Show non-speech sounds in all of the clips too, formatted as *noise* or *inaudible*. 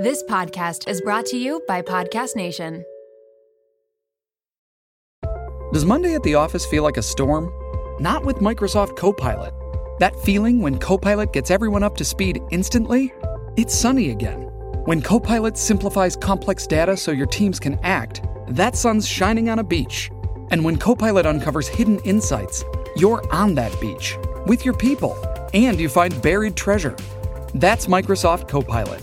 This podcast is brought to you by Podcast Nation. Does Monday at the office feel like a storm? Not with Microsoft Copilot. That feeling when Copilot gets everyone up to speed instantly? It's sunny again. When Copilot simplifies complex data so your teams can act, that sun's shining on a beach. And when Copilot uncovers hidden insights, you're on that beach with your people and you find buried treasure. That's Microsoft Copilot.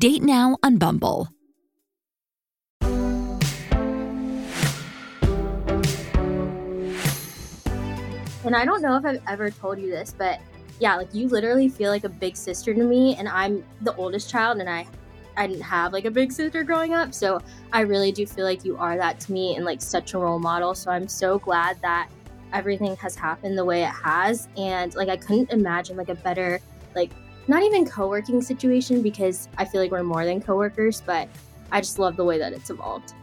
Date now on Bumble. And I don't know if I've ever told you this, but yeah, like you literally feel like a big sister to me, and I'm the oldest child, and I I didn't have like a big sister growing up, so I really do feel like you are that to me and like such a role model. So I'm so glad that everything has happened the way it has, and like I couldn't imagine like a better like not even co-working situation because I feel like we're more than coworkers, but I just love the way that it's evolved.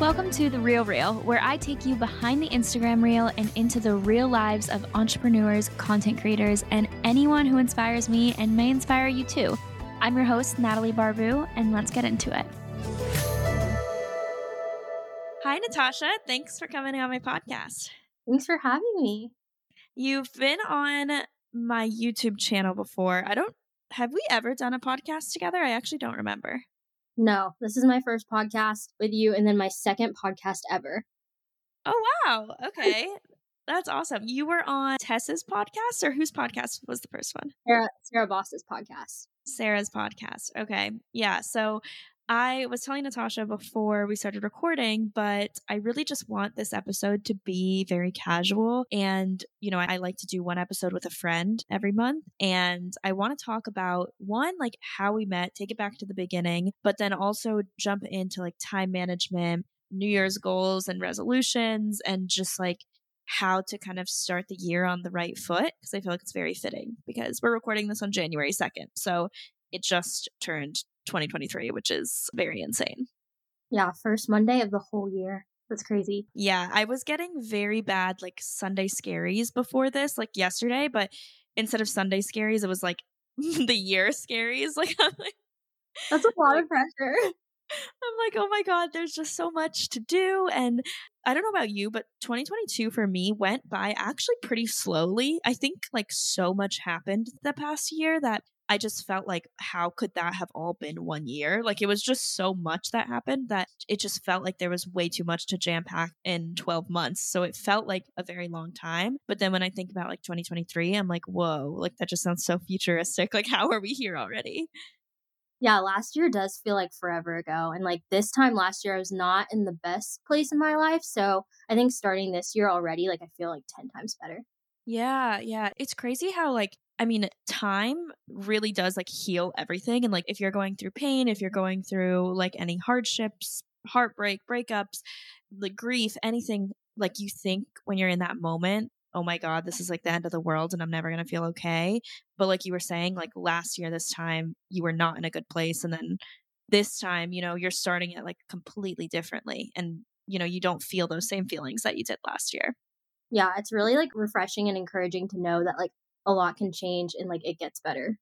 Welcome to The Real Reel, where I take you behind the Instagram reel and into the real lives of entrepreneurs, content creators, and anyone who inspires me and may inspire you too. I'm your host, Natalie Barbu, and let's get into it. Hi, Natacha. Thanks for coming on my podcast. Thanks for having me. You've been on my YouTube channel before. I don't, have we ever done a podcast together? I actually don't remember. No, this is my first podcast with you, and then my second podcast ever. Oh, wow. Okay. That's awesome. You were on Tessa's podcast, or whose podcast was the first one? Sarah, Sarah Boss's podcast. Sarah's podcast. Okay. Yeah. So I was telling Natacha before we started recording, but I really just want this episode to be very casual. And, you know, I, I like to do one episode with a friend every month. And I want to talk about one, like how we met, take it back to the beginning, but then also jump into like time management, New Year's goals and resolutions, and just like how to kind of start the year on the right foot because I feel like it's very fitting because we're recording this on January 2nd. So it just turned 2023, which is very insane. Yeah, first Monday of the whole year. That's crazy. Yeah, I was getting very bad like Sunday scaries before this, like yesterday, but instead of Sunday scaries, it was like *laughs* the year scaries. *laughs* Like, I'm like That's a lot of pressure. *laughs* I'm like, oh my God, there's just so much to do. And I don't know about you, but 2022 for me went by actually pretty slowly. I think like so much happened the past year that I just felt like, how could that have all been one year? Like, it was just so much that happened that it just felt like there was way too much to jam pack in 12 months. So it felt like a very long time. But then when I think about like 2023, I'm like, whoa, like that just sounds so futuristic. Like, how are we here already? Yeah, last year does feel like forever ago. And like this time last year, I was not in the best place in my life. So I think starting this year already, like, I feel like 10 times better. Yeah, yeah. It's crazy how like I mean, time really does like heal everything. And like, if you're going through pain, if you're going through like any hardships, heartbreak, breakups, like grief, anything like you think when you're in that moment, oh my God, this is like the end of the world and I'm never going to feel okay. But like you were saying, like last year, this time, you were not in a good place. And then this time, you know, you're starting it like completely differently. And, you know, you don't feel those same feelings that you did last year. Yeah, it's really like refreshing and encouraging to know that like a lot can change and like it gets better.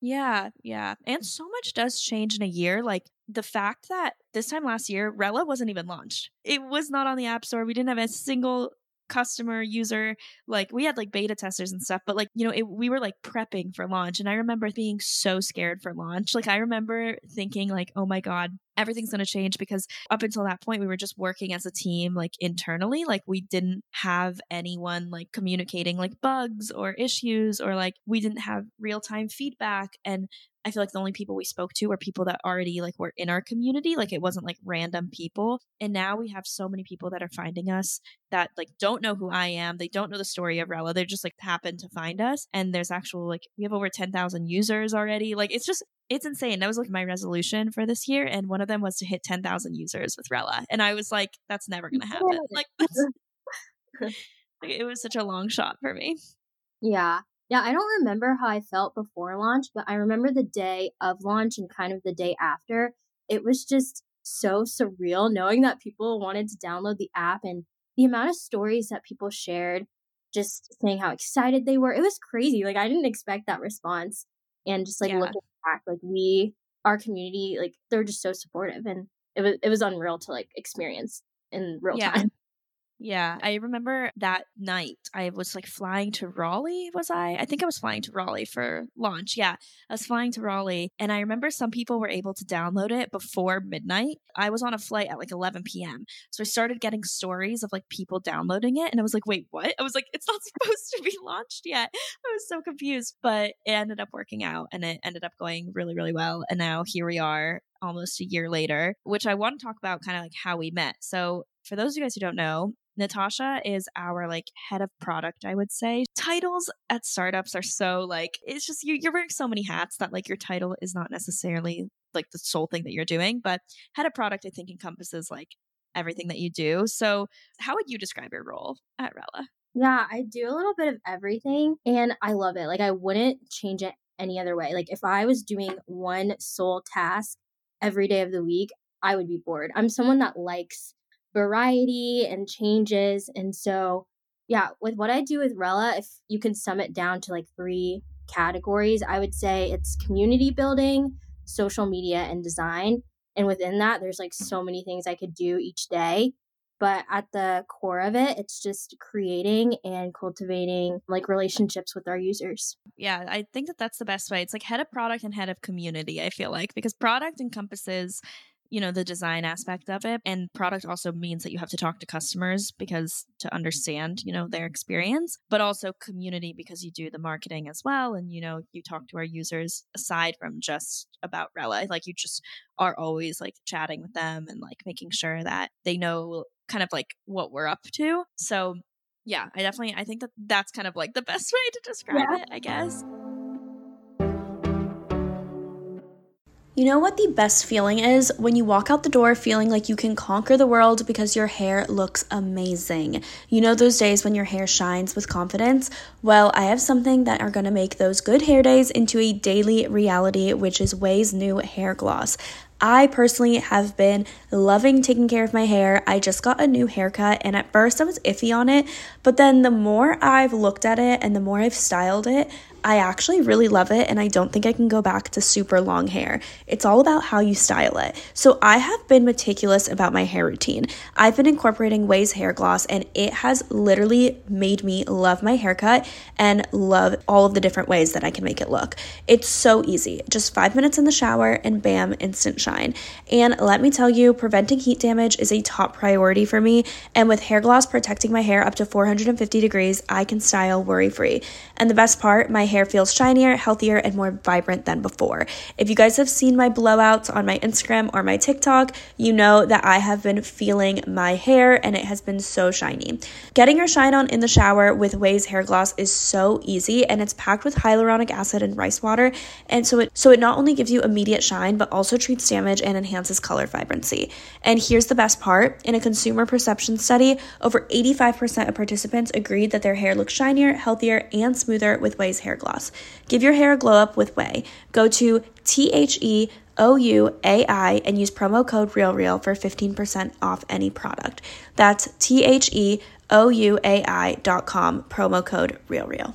Yeah, yeah. And so much does change in a year. Like the fact that this time last year, Rella wasn't even launched. It was not on the App Store. We didn't have a single customer user like we had like beta testers and stuff but like you know it, we were like prepping for launch and i remember being so scared for launch. Like i remember thinking like oh my god everything's going to change because up until that point we were just working as a team like internally. Like we didn't have anyone like communicating like bugs or issues or like we didn't have real time feedback and I feel like the only people we spoke to were people that already like were in our community. Like it wasn't like random people. And now we have so many people that are finding us that like don't know who I am. They don't know the story of Rella. They just like happen to find us. And there's actual like we have over 10,000 users already. Like it's just it's insane. That was like my resolution for this year. And one of them was to hit 10,000 users with Rella. And I was like, that's never going to happen. *laughs* Like, *laughs* *laughs* like, it was such a long shot for me. Yeah. Yeah, I don't remember how I felt before launch, but I remember the day of launch and kind of the day after. It was just so surreal knowing that people wanted to download the app and the amount of stories that people shared just saying how excited they were. It was crazy. Like I didn't expect that response. And just like yeah. looking back, like we our community, like they're just so supportive and it was it was unreal to like experience in real yeah. time. Yeah, I remember that night I was like flying to Raleigh, was I? I think I was flying to Raleigh for launch. Yeah, I was flying to Raleigh and I remember some people were able to download it before midnight. I was on a flight at like 11 p.m. So I started getting stories of like people downloading it and I was like, wait, what? I was like, it's not *laughs* supposed to be launched yet. I was so confused, but it ended up working out and it ended up going really, really well. And now here we are almost a year later, which I want to talk about kind of like how we met. So, for those of you guys who don't know, Natacha is our like head of product, I would say. Titles at startups are so like it's just you you're wearing so many hats that like your title is not necessarily like the sole thing that you're doing, but head of product I think encompasses like everything that you do. So, how would you describe your role at Rella? Yeah, I do a little bit of everything and I love it. Like I wouldn't change it any other way. Like if I was doing one sole task every day of the week, I would be bored. I'm someone that likes variety and changes. And so, yeah, with what I do with Rella, if you can sum it down to like three categories, I would say it's community building, social media, and design. And within that, there's like so many things I could do each day. But at the core of it, it's just creating and cultivating like relationships with our users. Yeah, I think that that's the best way. It's like head of product and head of community, I feel like, because product encompasses you know the design aspect of it. And product also means that you have to talk to customers because to understand you know their experience but also community because you do the marketing as well. And you know you talk to our users aside from just about rella like you just are always like chatting with them and like making sure that they know kind of like what we're up to. So yeah i definitely i think that that's kind of like the best *laughs* way to describe yeah. it i guess You know what the best feeling is? When you walk out the door feeling like you can conquer the world because your hair looks amazing. You know those days when your hair shines with confidence? Well, I have something that are to make those good hair days into a daily reality, which is Ouai's new hair gloss. I personally have been loving taking care of my hair. I just got a new haircut, and at first I was iffy on it, but then the more I've looked at it and the more I've styled it, I actually really love it and I don't think I can go back to super long hair. It's all about how you style it. So I have been meticulous about my hair routine. I've been incorporating Ouai's hair gloss and it has literally made me love my haircut and love all of the different ways that I can make it look. It's so easy. Just 5 minutes in the shower and bam, instant shine. And let me tell you, preventing heat damage is a top priority for me and with hair gloss protecting my hair up to 450 degrees, I can style worry-free. And the best part, my hair feels shinier, healthier, and more vibrant than before. If you guys have seen my blowouts on my Instagram or my TikTok, you know that I have been feeling my hair and it has been so shiny. Getting your shine on in the shower with Ouai's hair gloss is so easy and it's packed with hyaluronic acid and rice water. And so it so it not only gives you immediate shine, but also treats damage and enhances color vibrancy. And here's the best part. In a consumer perception study, over 85% of participants agreed that their hair looks shinier, healthier, and smoother with Ouai's hair gloss. Give your hair a glow up with Ouai. Go to T H E O U A I and use promo code RealReal for 15% off any product. That's T H E O U A I dot com, promo code RealReal.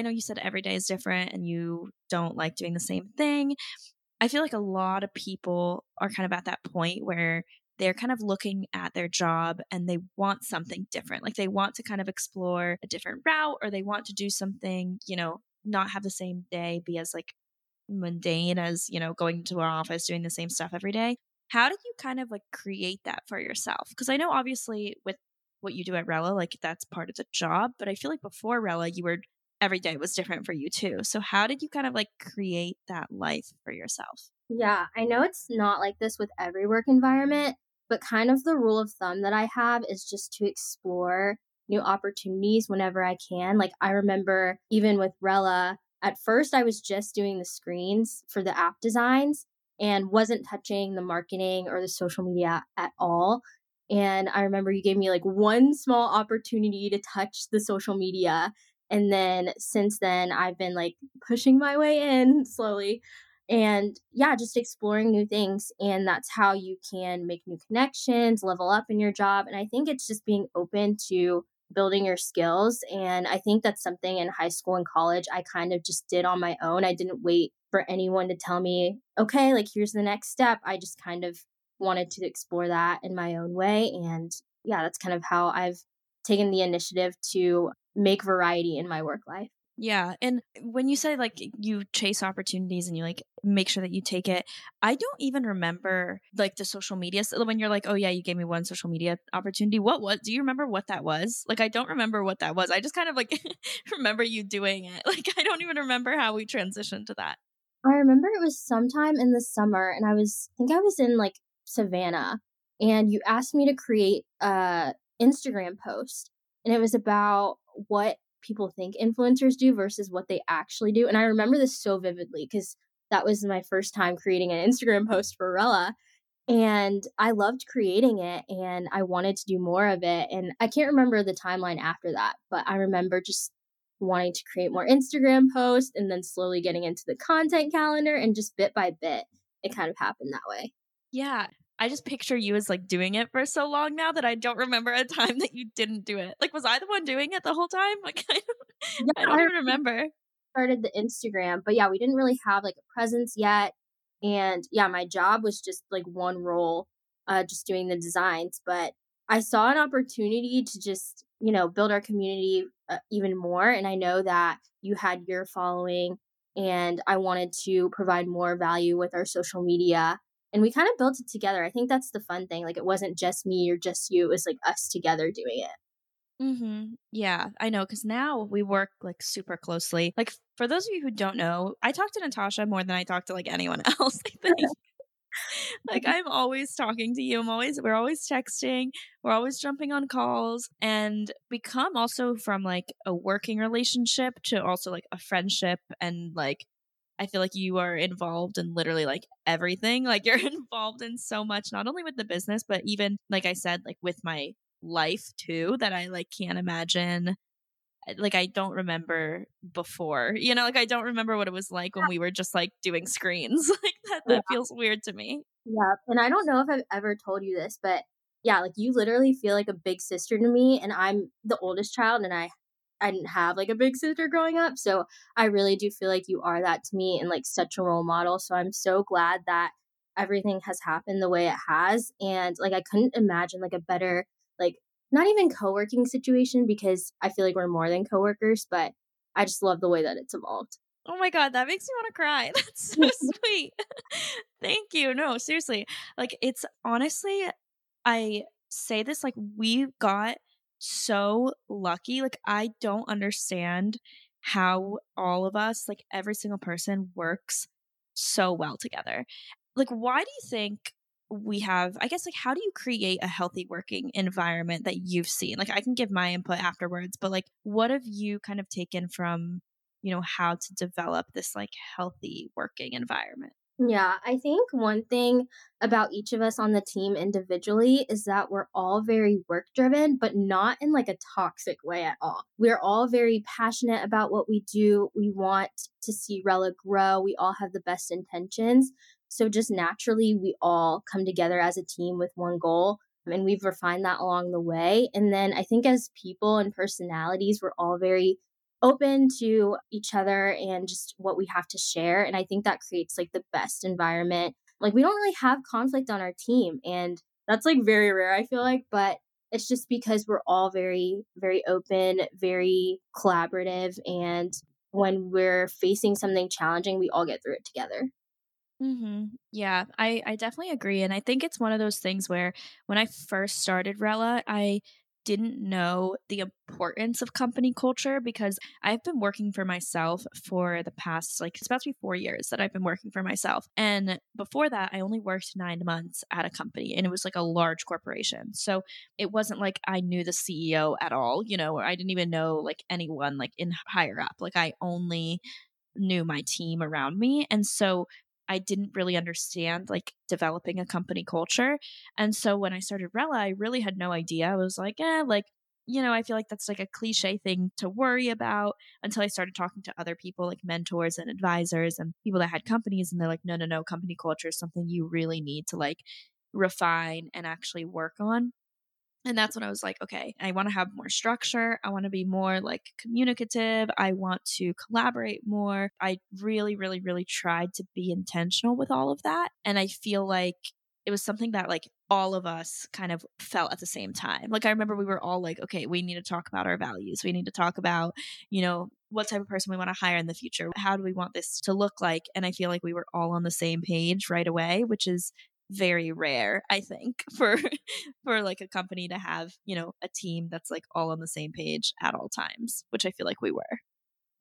I know you said every day is different and you don't like doing the same thing. I feel like a lot of people are kind of at that point where they're kind of looking at their job and they want something different. Like they want to kind of explore a different route or they want to do something, you know, not have the same day be as like mundane as, you know, going to our office, doing the same stuff every day. How did you kind of like create that for yourself? Because I know obviously with what you do at Rella, like that's part of the job, but I feel like before Rella, you were every day was different for you too. So how did you kind of like create that life for yourself? Yeah, I know it's not like this with every work environment, but kind of the rule of thumb that I have is just to explore new opportunities whenever I can. Like I remember even with Rella, at first I was just doing the screens for the app designs and wasn't touching the marketing or the social media at all. And I remember you gave me like one small opportunity to touch the social media. And then since then, I've been like pushing my way in *laughs* slowly and yeah, just exploring new things. And that's how you can make new connections, level up in your job. And I think it's just being open to building your skills. And I think that's something in high school and college I kind of just did on my own. I didn't wait for anyone to tell me, okay, like here's the next step. I just kind of wanted to explore that in my own way. And yeah, that's kind of how I've taken the initiative to make variety in my work life. Yeah. And when you say like you chase opportunities and you like make sure that you take it, I don't even remember like the social media. So when you're like, oh, yeah, you gave me one social media opportunity. What was, do you remember what that was? Like, I don't remember what that was. I just kind of like *laughs* remember you doing it. *laughs* Like, I don't even remember how we transitioned to that. I remember it was sometime in the summer and I was, I think I was in like Savannah and you asked me to create a Instagram post and it was about what people think influencers do versus what they actually do. And I remember this so vividly because that was my first time creating an Instagram post for Rella. And I loved creating it and I wanted to do more of it. And I can't remember the timeline after that, but I remember just wanting to create more Instagram posts and then slowly getting into the content calendar and just bit by bit, it kind of happened that way. Yeah. I just picture you as like doing it for so long now that I don't remember a time that you didn't do it. Like, was I the one doing it the whole time? *laughs* Like, I don't, yeah, I don't I even remember. Started the Instagram, but yeah, we didn't really have like a presence yet. And yeah, my job was just like one role, uh, just doing the designs. But I saw an opportunity to just, you know, build our community uh, even more. And I know that you had your following, and I wanted to provide more value with our social media and we kind of built it together. I think that's the fun thing. Like it wasn't just me or just you. It was like us together doing it. Mm-hmm. Yeah, I know. Because now we work like super closely. Like for those of you who don't know, I talk to Natacha more than I talk to like anyone *laughs* else. I think. *laughs* like I'm always talking to you. I'm always we're always texting. We're always jumping on calls and we come also from like a working relationship to also like a friendship and like I feel like you are involved in literally like everything. Like you're *laughs* involved in so much, not only with the business, but even like I said, like with my life too, that I like can't imagine. Eh, like I don't remember before, you know, like I don't remember what it was like when we were just like doing screens. *laughs* like that, that yeah. feels weird to me. Yeah. And I don't know if I've ever told you this, but yeah, like you literally feel like a big sister to me. And I'm the oldest child and I I didn't have like a big sister growing up. So I really do feel like you are that to me and like such a role model. So I'm so glad that everything has happened the way it has. And like I couldn't imagine like a better, like not even co working situation because I feel like we're more than coworkers, but I just love the way that it's evolved. Oh my god, that makes me want to cry. *laughs* That's so *laughs* sweet. Thank you. No, seriously. Like it's honestly I say this like we got so lucky. Like, I don't understand how all of us, like every single person, works so well together. Like, why do you think we have, I guess, like, how do you create a healthy working environment that you've seen? Like, I can give my input afterwards, but like, what have you kind of taken from, you know, how to develop this like healthy working environment? Yeah, I think one thing about each of us on the team individually is that we're all very work driven, but not in like a toxic way at all. We're all very passionate about what we do. We want to see Rella grow. We all have the best intentions. So just naturally, we all come together as a team with one goal. And we've refined that along the way. And then I think as people and personalities, we're all very open to each other and just what we have to share. And I think that creates like the best environment. Like we don't really have conflict on our team. And that's like very rare, I feel like. But it's just because we're all very, very open, very collaborative. And when we're facing something challenging, we all get through it together. Mm-hmm. Yeah, I, I definitely agree. And I think it's one of those things where when I first started Rella, I didn't know the importance of company culture because I've been working for myself for the past, like, it's about to be four years that I've been working for myself. And before that, I only worked nine months at a company and it was like a large corporation. So it wasn't like I knew the CEO at all, you know, or I didn't even know like anyone like in higher up. Like, I only knew my team around me. And so I didn't really understand like developing a company culture. And so when I started Rella, I really had no idea. I was like, eh, like, you know, I feel like that's like a cliche thing to worry about until I started talking to other people like mentors and advisors and people that had companies. And they're like, no, no, no, company culture is something you really need to like refine and actually work on. And that's when I was like, okay, I want to have more structure. I want to be more like communicative. I want to collaborate more. I really, really, really tried to be intentional with all of that. And I feel like it was something that like all of us kind of felt at the same time. Like I remember we were all like, okay, we need to talk about our values. We need to talk about, you know, what type of person we want to hire in the future. How do we want this to look like? And I feel like we were all on the same page right away, which is very rare i think *laughs* for for like a company to have you know a team that's like all on the same page at all times which i feel like we were.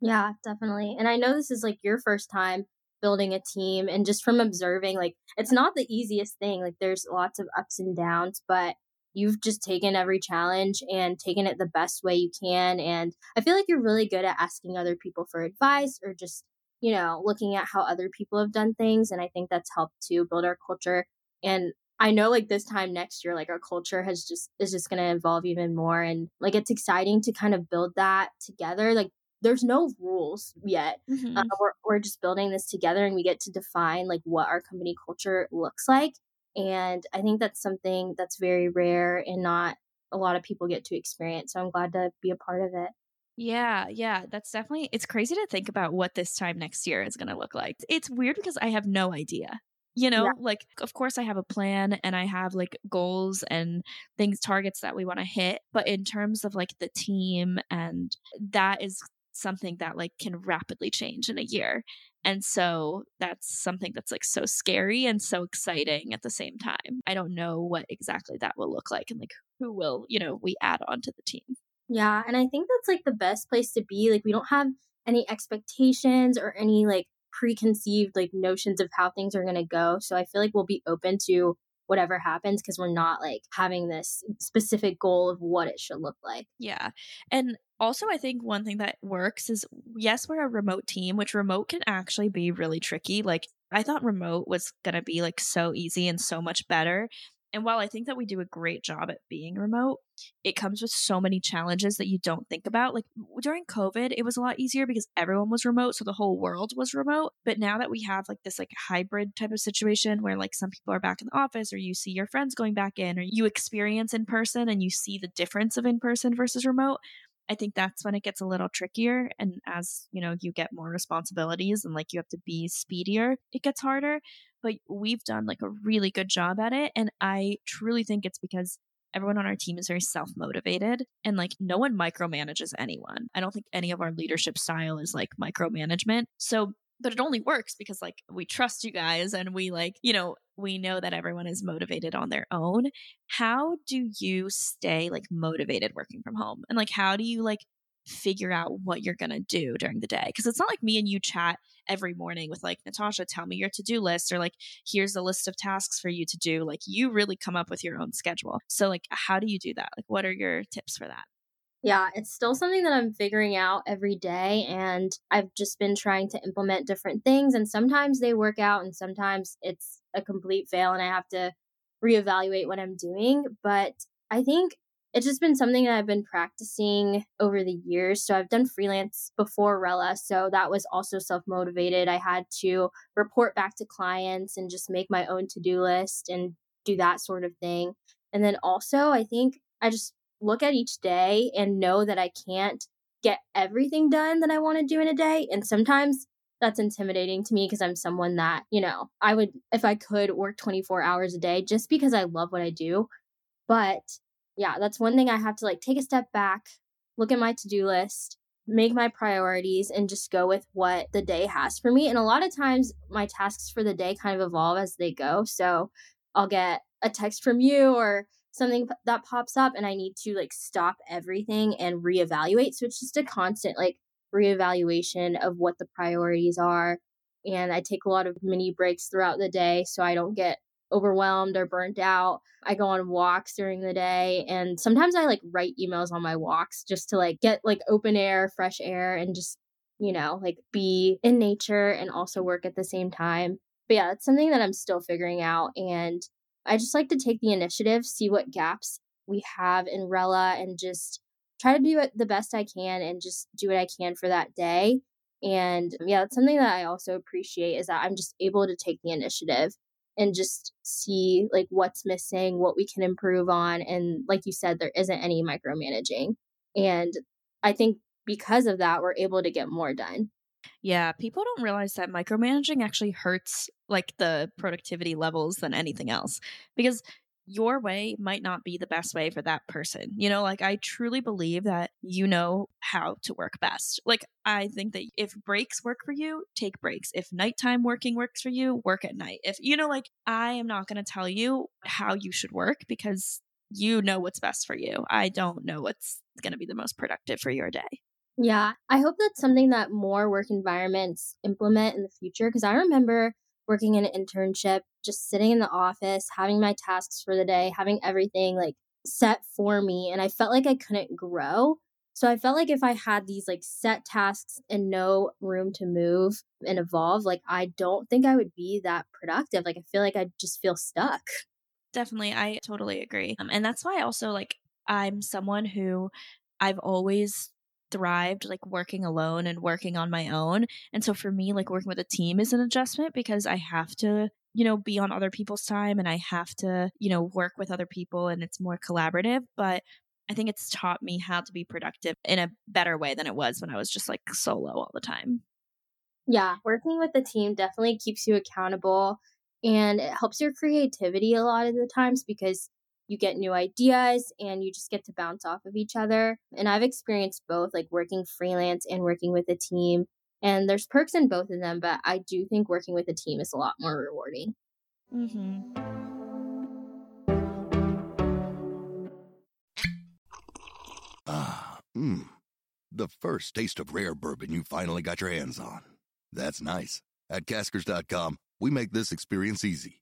Yeah definitely and i know this is like your first time building a team and just from observing like it's not the easiest thing like there's lots of ups and downs but you've just taken every challenge and taken it the best way you can and i feel like you're really good at asking other people for advice or just you know looking at how other people have done things and i think that's helped to build our culture and I know like this time next year, like our culture has just is just gonna evolve even more. And like it's exciting to kind of build that together. Like there's no rules yet. Uh, mm-hmm. Uh, we're, we're just building this together and we get to define like what our company culture looks like. And I think that's something that's very rare and not a lot of people get to experience. So I'm glad to be a part of it. Yeah, yeah, that's definitely it's crazy to think about what this time next year is going to look like. It's weird because I have no idea you know yeah. like of course i have a plan and i have like goals and things targets that we want to hit but in terms of like the team and that is something that like can rapidly change in a year and so that's something that's like so scary and so exciting at the same time i don't know what exactly that will look like and like who will you know we add on to the team yeah and i think that's like the best place to be like we don't have any expectations or any like preconceived like notions of how things are going to go. So I feel like we'll be open to whatever happens because we're not like having this specific goal of what it should look like. Yeah. And also, I think one thing that works is yes, we're a remote team, which remote can actually be really tricky. Like, I thought remote was going to be like so easy and so much better. And while I think that we do a great job at being remote, it comes with so many challenges that you don't think about. Like during COVID, it was a lot easier because everyone was remote, so the whole world was remote. But now that we have like this like hybrid type of situation where like some people are back in the office or you see your friends going back in or you experience in person and you see the difference of in person versus remote, I think that's when it gets a little trickier. And as you know, you get more responsibilities and like you have to be speedier, it gets harder but we've done like a really good job at it. And I truly think it's because everyone on our team is very self motivated and like no one micromanages anyone. I don't think any of our leadership style is like micromanagement. So, but it only works because like we trust you guys and we like, you know, we know that everyone is motivated on their own. How do you stay like motivated working from home? And like, how do you like figure out what you're going to do during the day. Because it's not like me and you chat every morning with like, Natacha, tell me your to do list, or like, here's a list of tasks for you to do. Like, you really come up with your own schedule. So, like, how do you do that? Like, what are your tips for that? Yeah, it's still something that I'm figuring out every day. And I've just been trying to implement different things. And sometimes they work out, and sometimes it's a complete fail, and I have to reevaluate what I'm doing. But I think it's just been something that I've been practicing over the years. So I've done freelance before Rella. So that was also self motivated. I had to report back to clients and just make my own to do list and do that sort of thing. And then also, I think I just look at each day and know that I can't get everything done that I want to do in a day. And sometimes that's intimidating to me because I'm someone that, you know, I would, if I could, work 24 hours a day just because I love what I do. But yeah, that's one thing I have to like take a step back, look at my to do list, make my priorities, and just go with what the day has for me. And a lot of times my tasks for the day kind of evolve as they go. So I'll get a text from you or something that pops up and I need to like stop everything and reevaluate. So it's just a constant like reevaluation of what the priorities are. And I take a lot of mini breaks throughout the day so I don't get overwhelmed or burnt out. I go on walks during the day and sometimes I like write emails on my walks just to like get like open air, fresh air and just, you know, like be in nature and also work at the same time. But yeah, it's something that I'm still figuring out and I just like to take the initiative, see what gaps we have in Rella and just try to do it the best I can and just do what I can for that day. And yeah, that's something that I also appreciate is that I'm just able to take the initiative and just see like what's missing, what we can improve on. And like you said, there isn't any micromanaging. And I think because of that, we're able to get more done. Yeah, people don't realize that micromanaging actually hurts like the productivity levels than anything else because your way might not be the best way for that person. You know, like I truly believe that you know how to work best. Like I think that if breaks work for you, take breaks. If nighttime working works for you, work at night. If you know like I am not going to tell you how you should work because you know what's best for you. I don't know what's going to be the most productive for your day. Yeah, I hope that's something that more work environments implement in the future because I remember working in an internship, just sitting in the office, having my tasks for the day, having everything like set for me. And I felt like I couldn't grow. So I felt like if I had these like set tasks and no room to move and evolve, like I don't think I would be that productive. Like I feel like I just feel stuck. Definitely. I totally agree. Um, and that's why also like I'm someone who I've always thrived like working alone and working on my own. And so for me, like working with a team is an adjustment because I have to, you know, be on other people's time and I have to, you know, work with other people and it's more collaborative. But I think it's taught me how to be productive in a better way than it was when I was just like solo all the time. Yeah, working with the team definitely keeps you accountable and it helps your creativity a lot of the times because you get new ideas and you just get to bounce off of each other. And I've experienced both, like working freelance and working with a team. And there's perks in both of them, but I do think working with a team is a lot more rewarding. Mm-hmm. Ah, mmm. The first taste of rare bourbon you finally got your hands on. That's nice. At caskers.com, we make this experience easy.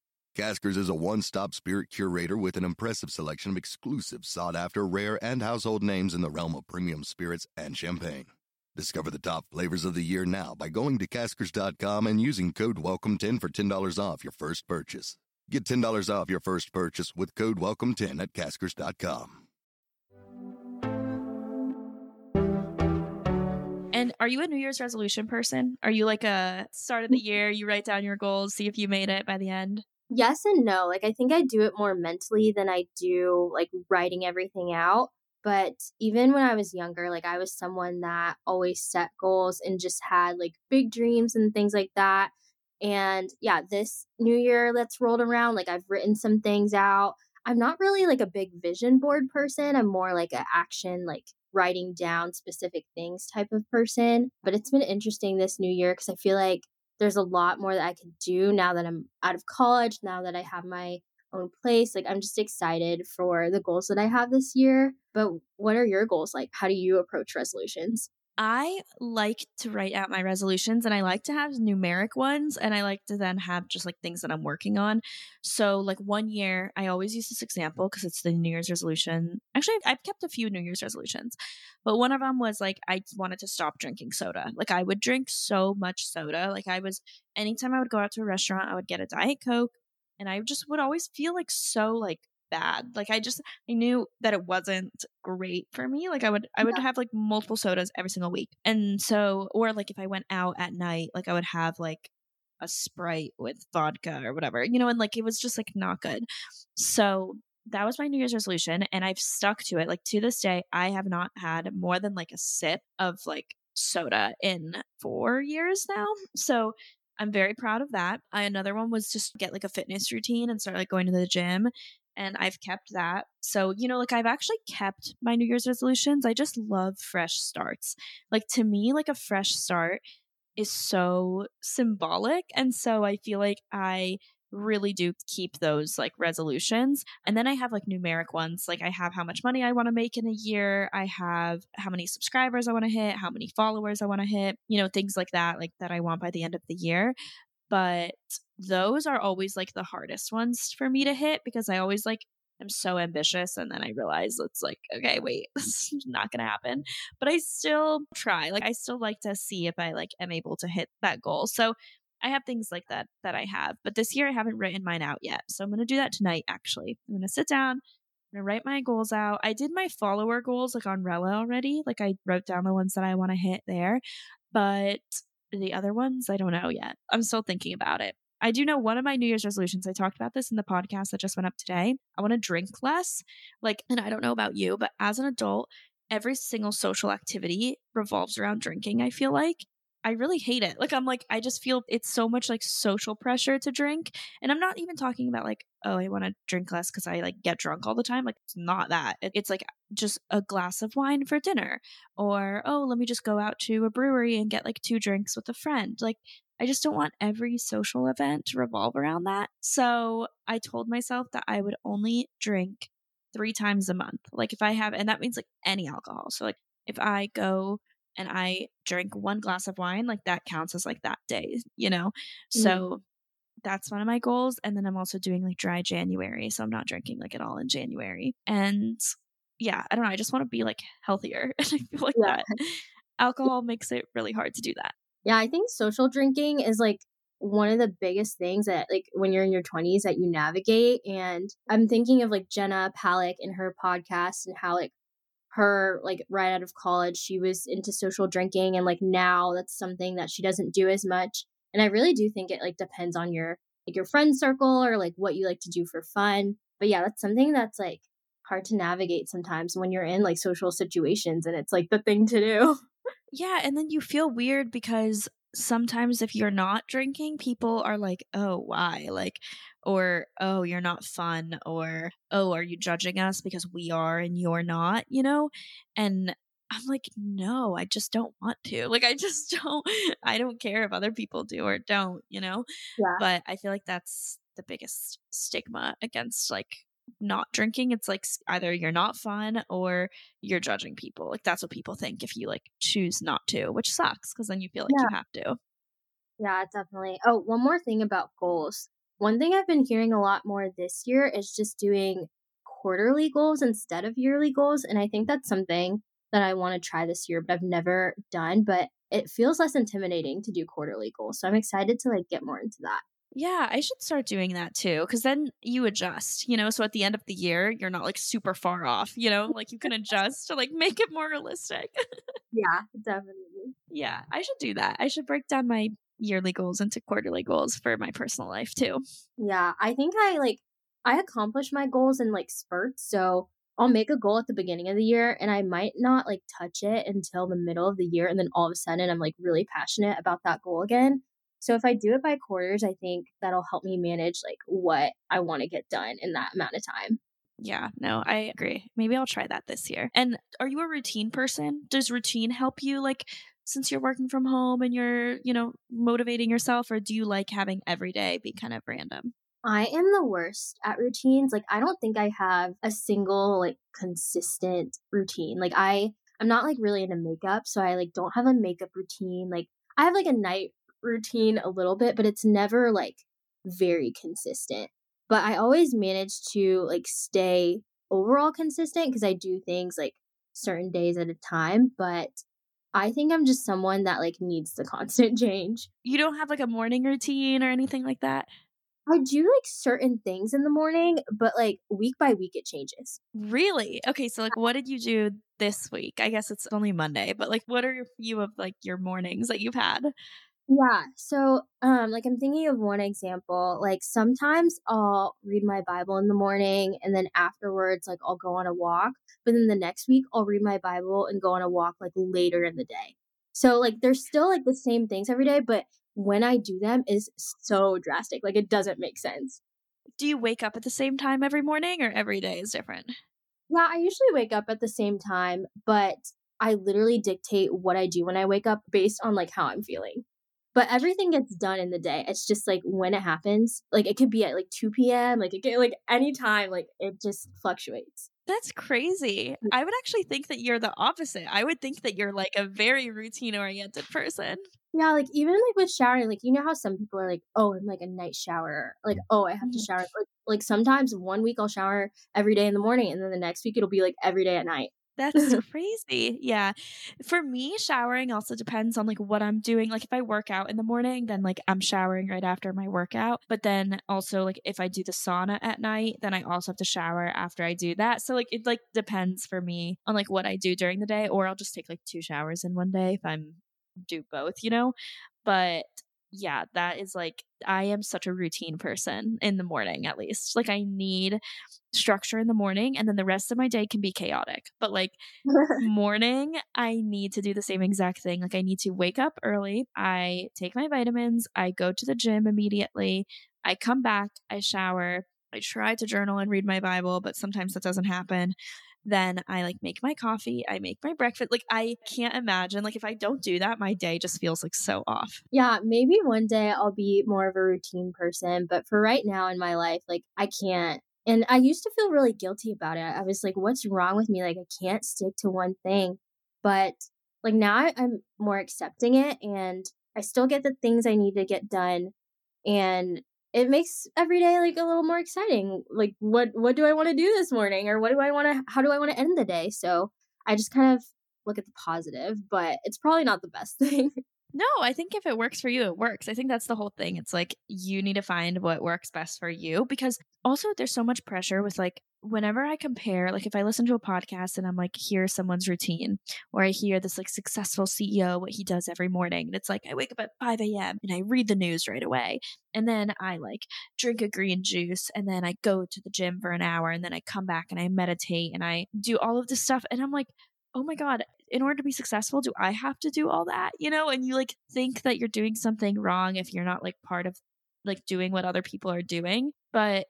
Caskers is a one stop spirit curator with an impressive selection of exclusive, sought after, rare, and household names in the realm of premium spirits and champagne. Discover the top flavors of the year now by going to caskers.com and using code WELCOME10 for $10 off your first purchase. Get $10 off your first purchase with code WELCOME10 at caskers.com. And are you a New Year's resolution person? Are you like a start of the year, you write down your goals, see if you made it by the end? Yes and no. Like I think I do it more mentally than I do like writing everything out. But even when I was younger, like I was someone that always set goals and just had like big dreams and things like that. And yeah, this new year that's rolled around, like I've written some things out. I'm not really like a big vision board person. I'm more like an action, like writing down specific things type of person. But it's been interesting this new year because I feel like there's a lot more that I could do now that I'm out of college, now that I have my own place. Like, I'm just excited for the goals that I have this year. But what are your goals like? How do you approach resolutions? I like to write out my resolutions and I like to have numeric ones and I like to then have just like things that I'm working on. So, like one year, I always use this example because it's the New Year's resolution. Actually, I've kept a few New Year's resolutions, but one of them was like I wanted to stop drinking soda. Like, I would drink so much soda. Like, I was, anytime I would go out to a restaurant, I would get a Diet Coke and I just would always feel like so like bad. Like I just I knew that it wasn't great for me. Like I would I would yeah. have like multiple sodas every single week. And so or like if I went out at night, like I would have like a Sprite with vodka or whatever. You know, and like it was just like not good. So that was my New Year's resolution and I've stuck to it. Like to this day, I have not had more than like a sip of like soda in 4 years now. So I'm very proud of that. I, another one was just get like a fitness routine and start like going to the gym and I've kept that. So, you know, like I've actually kept my New Year's resolutions. I just love fresh starts. Like to me, like a fresh start is so symbolic. And so I feel like I really do keep those like resolutions. And then I have like numeric ones. Like I have how much money I want to make in a year. I have how many subscribers I want to hit, how many followers I want to hit, you know, things like that, like that I want by the end of the year but those are always like the hardest ones for me to hit because I always like I'm so ambitious and then I realize it's like, okay, wait, *laughs* this is not gonna happen. But I still try. Like I still like to see if I like am able to hit that goal. So I have things like that that I have. But this year I haven't written mine out yet. So I'm gonna do that tonight actually. I'm gonna sit down, I'm gonna write my goals out. I did my follower goals like on Rella already. Like I wrote down the ones that I want to hit there. But the other ones, I don't know yet. I'm still thinking about it. I do know one of my New Year's resolutions. I talked about this in the podcast that just went up today. I want to drink less. Like, and I don't know about you, but as an adult, every single social activity revolves around drinking, I feel like. I really hate it. Like I'm like I just feel it's so much like social pressure to drink. And I'm not even talking about like oh I want to drink less cuz I like get drunk all the time. Like it's not that. It's like just a glass of wine for dinner or oh let me just go out to a brewery and get like two drinks with a friend. Like I just don't want every social event to revolve around that. So I told myself that I would only drink 3 times a month. Like if I have and that means like any alcohol. So like if I go and I drink one glass of wine, like that counts as like that day, you know? So mm. that's one of my goals. And then I'm also doing like dry January. So I'm not drinking like at all in January. And yeah, I don't know. I just want to be like healthier. *laughs* And I feel like yeah. that alcohol makes it really hard to do that. Yeah, I think social drinking is like one of the biggest things that like when you're in your 20s that you navigate and i'm thinking of like jenna Palek in her podcast and how like her like right out of college she was into social drinking and like now that's something that she doesn't do as much and i really do think it like depends on your like your friend circle or like what you like to do for fun but yeah that's something that's like hard to navigate sometimes when you're in like social situations and it's like the thing to do yeah and then you feel weird because sometimes if you're not drinking, people are like, oh, why? Like, or, oh, you're not fun, or, oh, are you judging us because we are and you're not, you know? And I'm like, no, I just don't want to. *laughs* Like, I just don't, I don't care if other people do or don't, you know? Yeah. But I feel like that's the biggest stigma against like not drinking it's like either you're not fun or you're judging people like that's what people think if you like choose not to which sucks because then you feel like yeah. you have to. Yeah definitely. Oh one more thing about goals. One thing i've been hearing a lot more this year is just doing quarterly goals instead of yearly goals and i think that's something that i want to try this year but i've never done but it feels less intimidating to do quarterly goals so i'm excited to like get more into that yeah, I should start doing that too because then you adjust, you know. So at the end of the year, you're not like super far off, you know, like you can adjust to like make it more realistic. *laughs* yeah, definitely. Yeah, I should do that. I should break down my yearly goals into quarterly goals for my personal life too. Yeah, I think I like, I accomplish my goals in like spurts. So I'll make a goal at the beginning of the year and I might not like touch it until the middle of the year. And then all of a sudden, I'm like really passionate about that goal again. So if I do it by quarters, I think that'll help me manage like what I want to get done in that amount of time. Yeah, no, I agree. Maybe I'll try that this year. And are you a routine person? Does routine help you like since you're working from home and you're, you know, motivating yourself or do you like having every day be kind of random? I am the worst at routines. Like I don't think I have a single like consistent routine. Like I I'm not like really into makeup, so I like don't have a makeup routine. Like I have like a night routine a little bit, but it's never like very consistent. But I always manage to like stay overall consistent because I do things like certain days at a time, but I think I'm just someone that like needs the *laughs* constant change. You don't have like a morning routine or anything like that? I do like certain things in the morning, but like week by week it changes. Really? Okay, so like what did you do this week? I guess it's only Monday, but like what are your few of like your mornings that you've had? Yeah. So, um, like I'm thinking of one example. Like sometimes I'll read my Bible in the morning and then afterwards, like I'll go on a walk. But then the next week I'll read my Bible and go on a walk like later in the day. So like there's still like the same things every day, but when I do them is so drastic. Like it doesn't make sense. Do you wake up at the same time every morning or every day is different? Yeah, I usually wake up at the same time, but I literally dictate what I do when I wake up based on like how I'm feeling. But everything gets done in the day. It's just like when it happens, like it could be at like 2 p.m., like it could like anytime, like it just fluctuates. That's crazy. Mm. I would actually think that you're the opposite. I would think that you're like a very routine oriented person. Yeah, like even like with showering, like you know how some people are like, oh, I'm like a night shower, like mm. oh, I have to mm-hmm. shower. Like, like sometimes one week I'll shower every day in the morning, and then the next week it'll be like every day at night. That's *laughs* crazy. Yeah. For me, showering also depends on like what I'm doing. Like if I work out in the morning, then like I'm showering right after my workout. But then also like if I do the sauna at night, then I also have to shower after I do that. So like it like depends for me on like what I do during the day or I'll just take like two showers in one day if I'm do both, you know? But yeah, that is like I am such a routine person in the morning at least. Like I need structure in the morning and then the rest of my day can be chaotic. But like *laughs* morning, I need to do the same exact thing. Like I need to wake up early, I take my vitamins, I go to the gym immediately, I come back, I shower, I try to journal and read my Bible, but sometimes that doesn't happen then I like make my coffee, I make my breakfast. Like I can't imagine like if I don't do that, my day just feels like so off. Yeah, maybe one day I'll be more of a routine person, but for right now in my life, like I can't. And I used to feel really guilty about it. I was like, what's wrong with me? Like I can't stick to one thing. But like now I, I'm more accepting it and I still get the things I need to get done. And it makes every day like a little more exciting. Like what what do I want to do this morning or what do I want to how do I want to end the day? So I just kind of look at the positive, but it's probably not the best *laughs* thing. No, I think if it works for you, it works. I think that's the whole thing. It's like you need to find what works best for you because also there's so much pressure with like whenever I compare, like if I listen to a podcast and I'm like, here's someone's routine, or I hear this like successful CEO, what he does every morning, and it's like, I wake up at 5 a.m. and I read the news right away. And then I like drink a green juice and then I go to the gym for an hour and then I come back and I meditate and I do all of this stuff. And I'm like, oh my God, in order to be successful, do I have to do all that? You know, and you like think that you're doing something wrong if you're not like part of like doing what other people are doing. But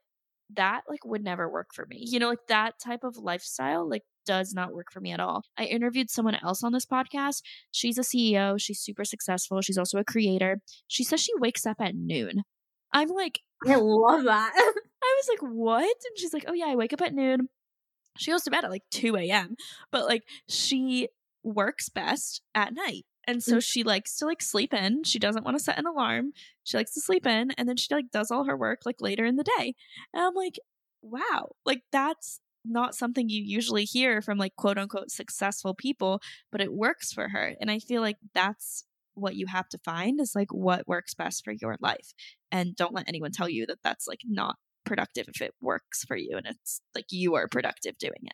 that like would never work for me. You know, like that type of lifestyle like does not work for me at all. I interviewed someone else on this podcast. She's a CEO, she's super successful, she's also a creator. She says she wakes up at noon. I'm like, I love that. *laughs* *laughs* I was like, what? And she's like, oh yeah, I wake up at noon. She goes to bed at like 2 a.m. But like she works best at night. And so mm. she likes to like sleep in. She doesn't want to set an alarm. She likes to sleep in and then she like does all her work like later in the day. And I'm like, wow, like that's not something you usually hear from like quote unquote successful people, but it works for her. And I feel like that's what you have to find is like what works best for your life. And don't let anyone tell you that that's like not productive if it works for you and it's like you are productive doing it.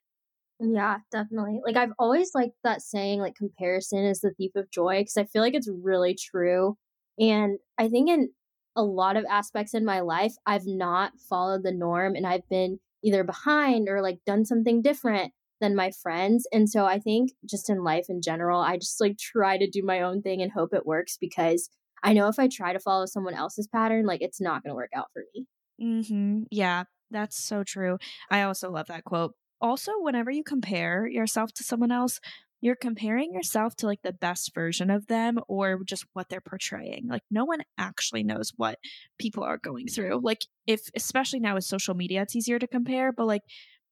Yeah, definitely. Like I've always liked that saying like comparison is the thief of joy because I feel like it's really true. And I think in a lot of aspects in my life I've not followed the norm and I've been either behind or like done something different than my friends. And so I think just in life in general, I just like try to do my own thing and hope it works because I know if I try to follow someone else's pattern, like it's not going to work out for me. Mhm. Yeah, that's so true. I also love that quote also whenever you compare yourself to someone else you're comparing yourself to like the best version of them or just what they're portraying like no one actually knows what people are going through like if especially now with social media it's easier to compare but like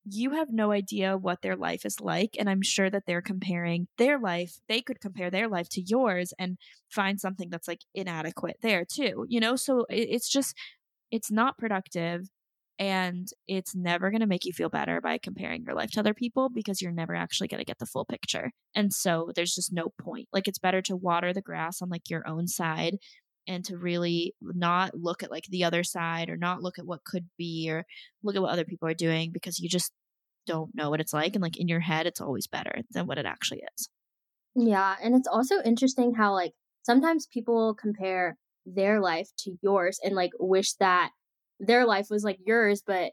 you have no idea what their life is like. And I'm sure that they're comparing their life, they could compare their life to yours and find something that's like inadequate there too, you know? So it's just, it's not productive and it's never going to make you feel better by comparing your life to other people because you're never actually going to get the full picture. And so there's just no point. Like it's better to water the grass on like your own side and to really not look at like the other side or not look at what could be or look at what other people are doing because you just don't know what it's like and like in your head it's always better than what it actually is. Yeah, and it's also interesting how like sometimes people compare their life to yours and like wish that their life was like yours, but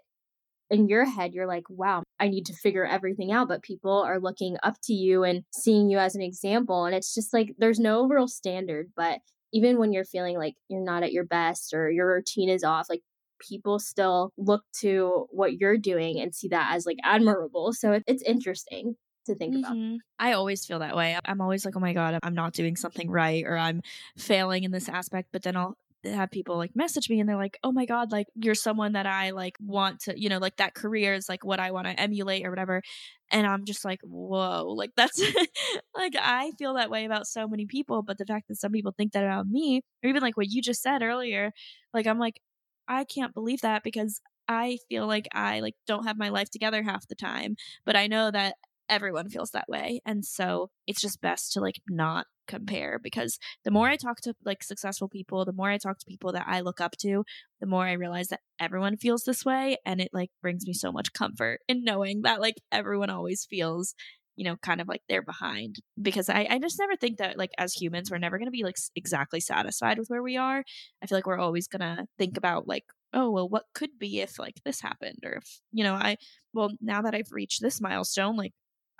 in your head, you're like, wow, I need to figure everything out. But people are looking up to you and seeing you as an example. And it's just like, there's no real standard. But even when you're feeling like you're not at your best or your routine is off, like people still look to what you're doing and see that as like admirable. So it's interesting to think mm-hmm. about. I always feel that way. I'm always like, oh my God, I'm not doing something right or I'm failing in this aspect. But then I'll have people like message me and they're like, "Oh my god, like you're someone that I like want to, you know, like that career is like what I want to emulate or whatever." And I'm just like, "Whoa, like that's *laughs* like I feel that way about so many people, but the fact that some people think that about me, or even like what you just said earlier, like I'm like I can't believe that because I feel like I like don't have my life together half the time, but I know that everyone feels that way. And so it's just best to like not compare because the more I talk to like successful people, the more I talk to people that I look up to, the more I realize that everyone feels this way. And it like brings me so much comfort in knowing that like everyone always feels you know, kind of like they're behind because I, I just never think that like as humans, we're never going to be like exactly satisfied with where we are. I feel like we're always going to think about like, oh, well, what could be if like this happened or if, you know, I, well, now that I've reached this milestone, like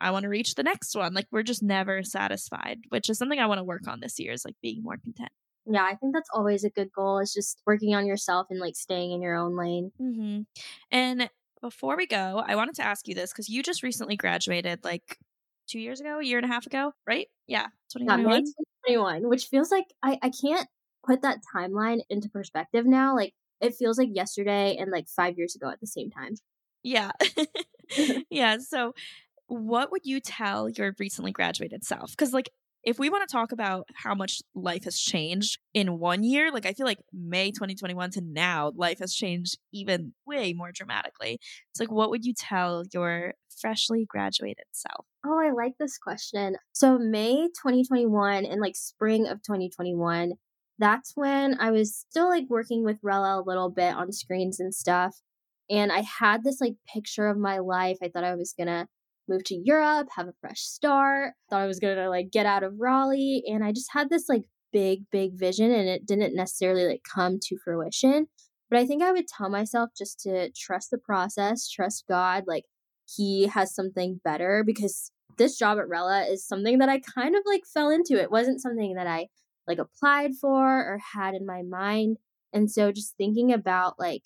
I want to reach the next one. Like we're just never satisfied, which is something I want to work on this year is like being more content. Yeah, I think that's always a good goal is just working on yourself and like staying in your own lane. Mm-hmm. And before we go, I wanted to ask you this because you just recently graduated like two years ago, a year and a half ago, right? Yeah, 2021. Yeah, 2021, which feels like I, I can't put that timeline into perspective now. Like it feels like yesterday and like five years ago at the same time. Yeah. *laughs* *laughs* yeah. So what would you tell your recently graduated self? Because, like, if we want to talk about how much life has changed in one year, like, I feel like May 2021 to now, life has changed even way more dramatically. It's like, what would you tell your freshly graduated self? Oh, I like this question. So, May 2021 and like spring of 2021, that's when I was still like working with Rella a little bit on screens and stuff. And I had this like picture of my life. I thought I was going to move to Europe, have a fresh start. Thought I was going to like get out of Raleigh and I just had this like big big vision and it didn't necessarily like come to fruition. But I think I would tell myself just to trust the process, trust God, like he has something better because this job at Rella is something that I kind of like fell into. It wasn't something that I like applied for or had in my mind. And so just thinking about like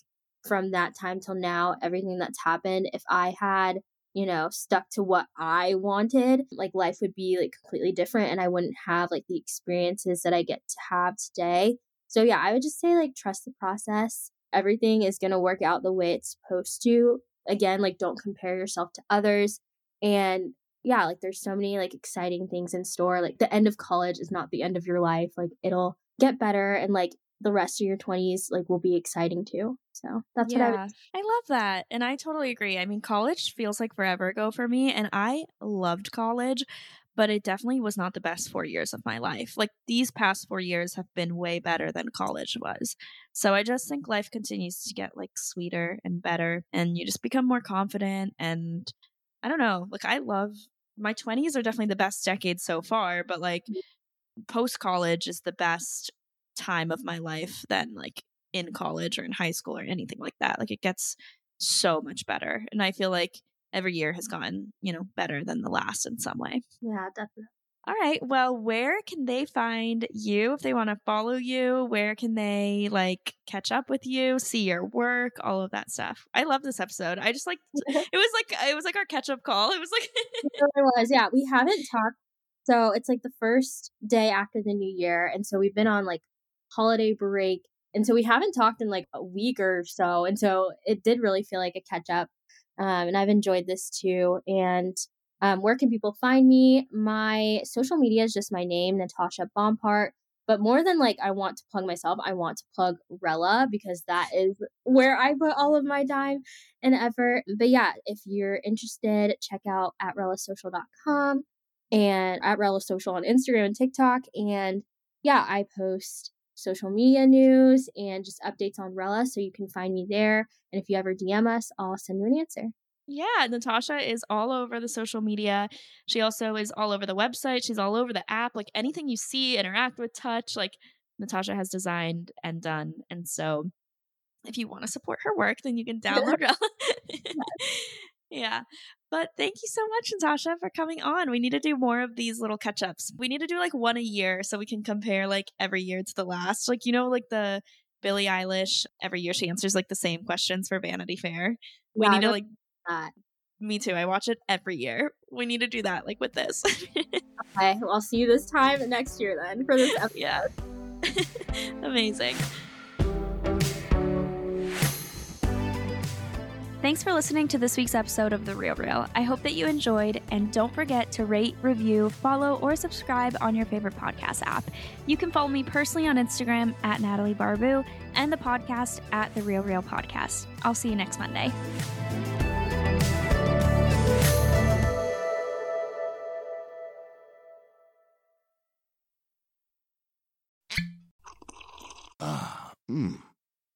from that time till now, everything that's happened, if I had you know, stuck to what I wanted, like life would be like completely different and I wouldn't have like the experiences that I get to have today. So yeah, I would just say like trust the process. Everything is going to work out the way it's supposed to. Again, like don't compare yourself to others and yeah, like there's so many like exciting things in store. Like the end of college is not the end of your life. Like it'll get better and like the rest of your 20s like will be exciting too. So that's yeah, what I would I love that. And I totally agree. I mean, college feels like forever ago for me and I loved college, but it definitely was not the best 4 years of my life. Like these past 4 years have been way better than college was. So I just think life continues to get like sweeter and better and you just become more confident and I don't know, like I love my 20s are definitely the best decade so far, but like mm. post college is the best time of my life than like in college or in high school or anything like that. Like it gets so much better. And I feel like every year has gotten, you know, better than the last in some way. Yeah, definitely. All right. Well, where can they find you if they want to follow you? Where can they like catch up with you, see your work, all of that stuff? I love this episode. I just like *laughs* it was like it was like our catch up call. It was like it really was. Yeah, we *laughs* haven't talked. So it's like the first day after the new year, and so we've been on like holiday break. And so we haven't talked in like a week or so. And so it did really feel like a catch up. Um, and I've enjoyed this too. And um, where can people find me? My social media is just my name, Natacha Bomparte. But more than like I want to plug myself, I want to plug Rella because that is where I put all of my time and effort. But yeah, if you're interested, check out at rellasocial.com and at Rella Social on Instagram and TikTok. And yeah, I post social media news and just updates on Rella. So you can find me there. And if you ever DM us, I'll send you an answer. Yeah, Natacha is all over the social media. She also is all over the website. She's all over the app. Like anything you see, interact with, touch, like Natacha has designed and done. And so if you want to support her work, then you can download *laughs* Rella. *laughs* yeah. But thank you so much, Natacha, for coming on. We need to do more of these little catch ups. We need to do like one a year so we can compare like every year to the last. Like, you know, like the Billie Eilish, every year she answers like the same questions for Vanity Fair. We Yeah, need to like that. me too. I watch it every year. We need to do that, like with this. *laughs* Okay, well, I'll see you this time next year then for this episode. yeah. *laughs* Amazing. Thanks for listening to this week's episode of The Real Reel. I hope that you enjoyed, and don't forget to rate, review, follow, or subscribe on your favorite podcast app. You can follow me personally on Instagram at Natalie Barbu and the podcast at The Real Reel Podcast. I'll see you next Monday. Ah, mmm.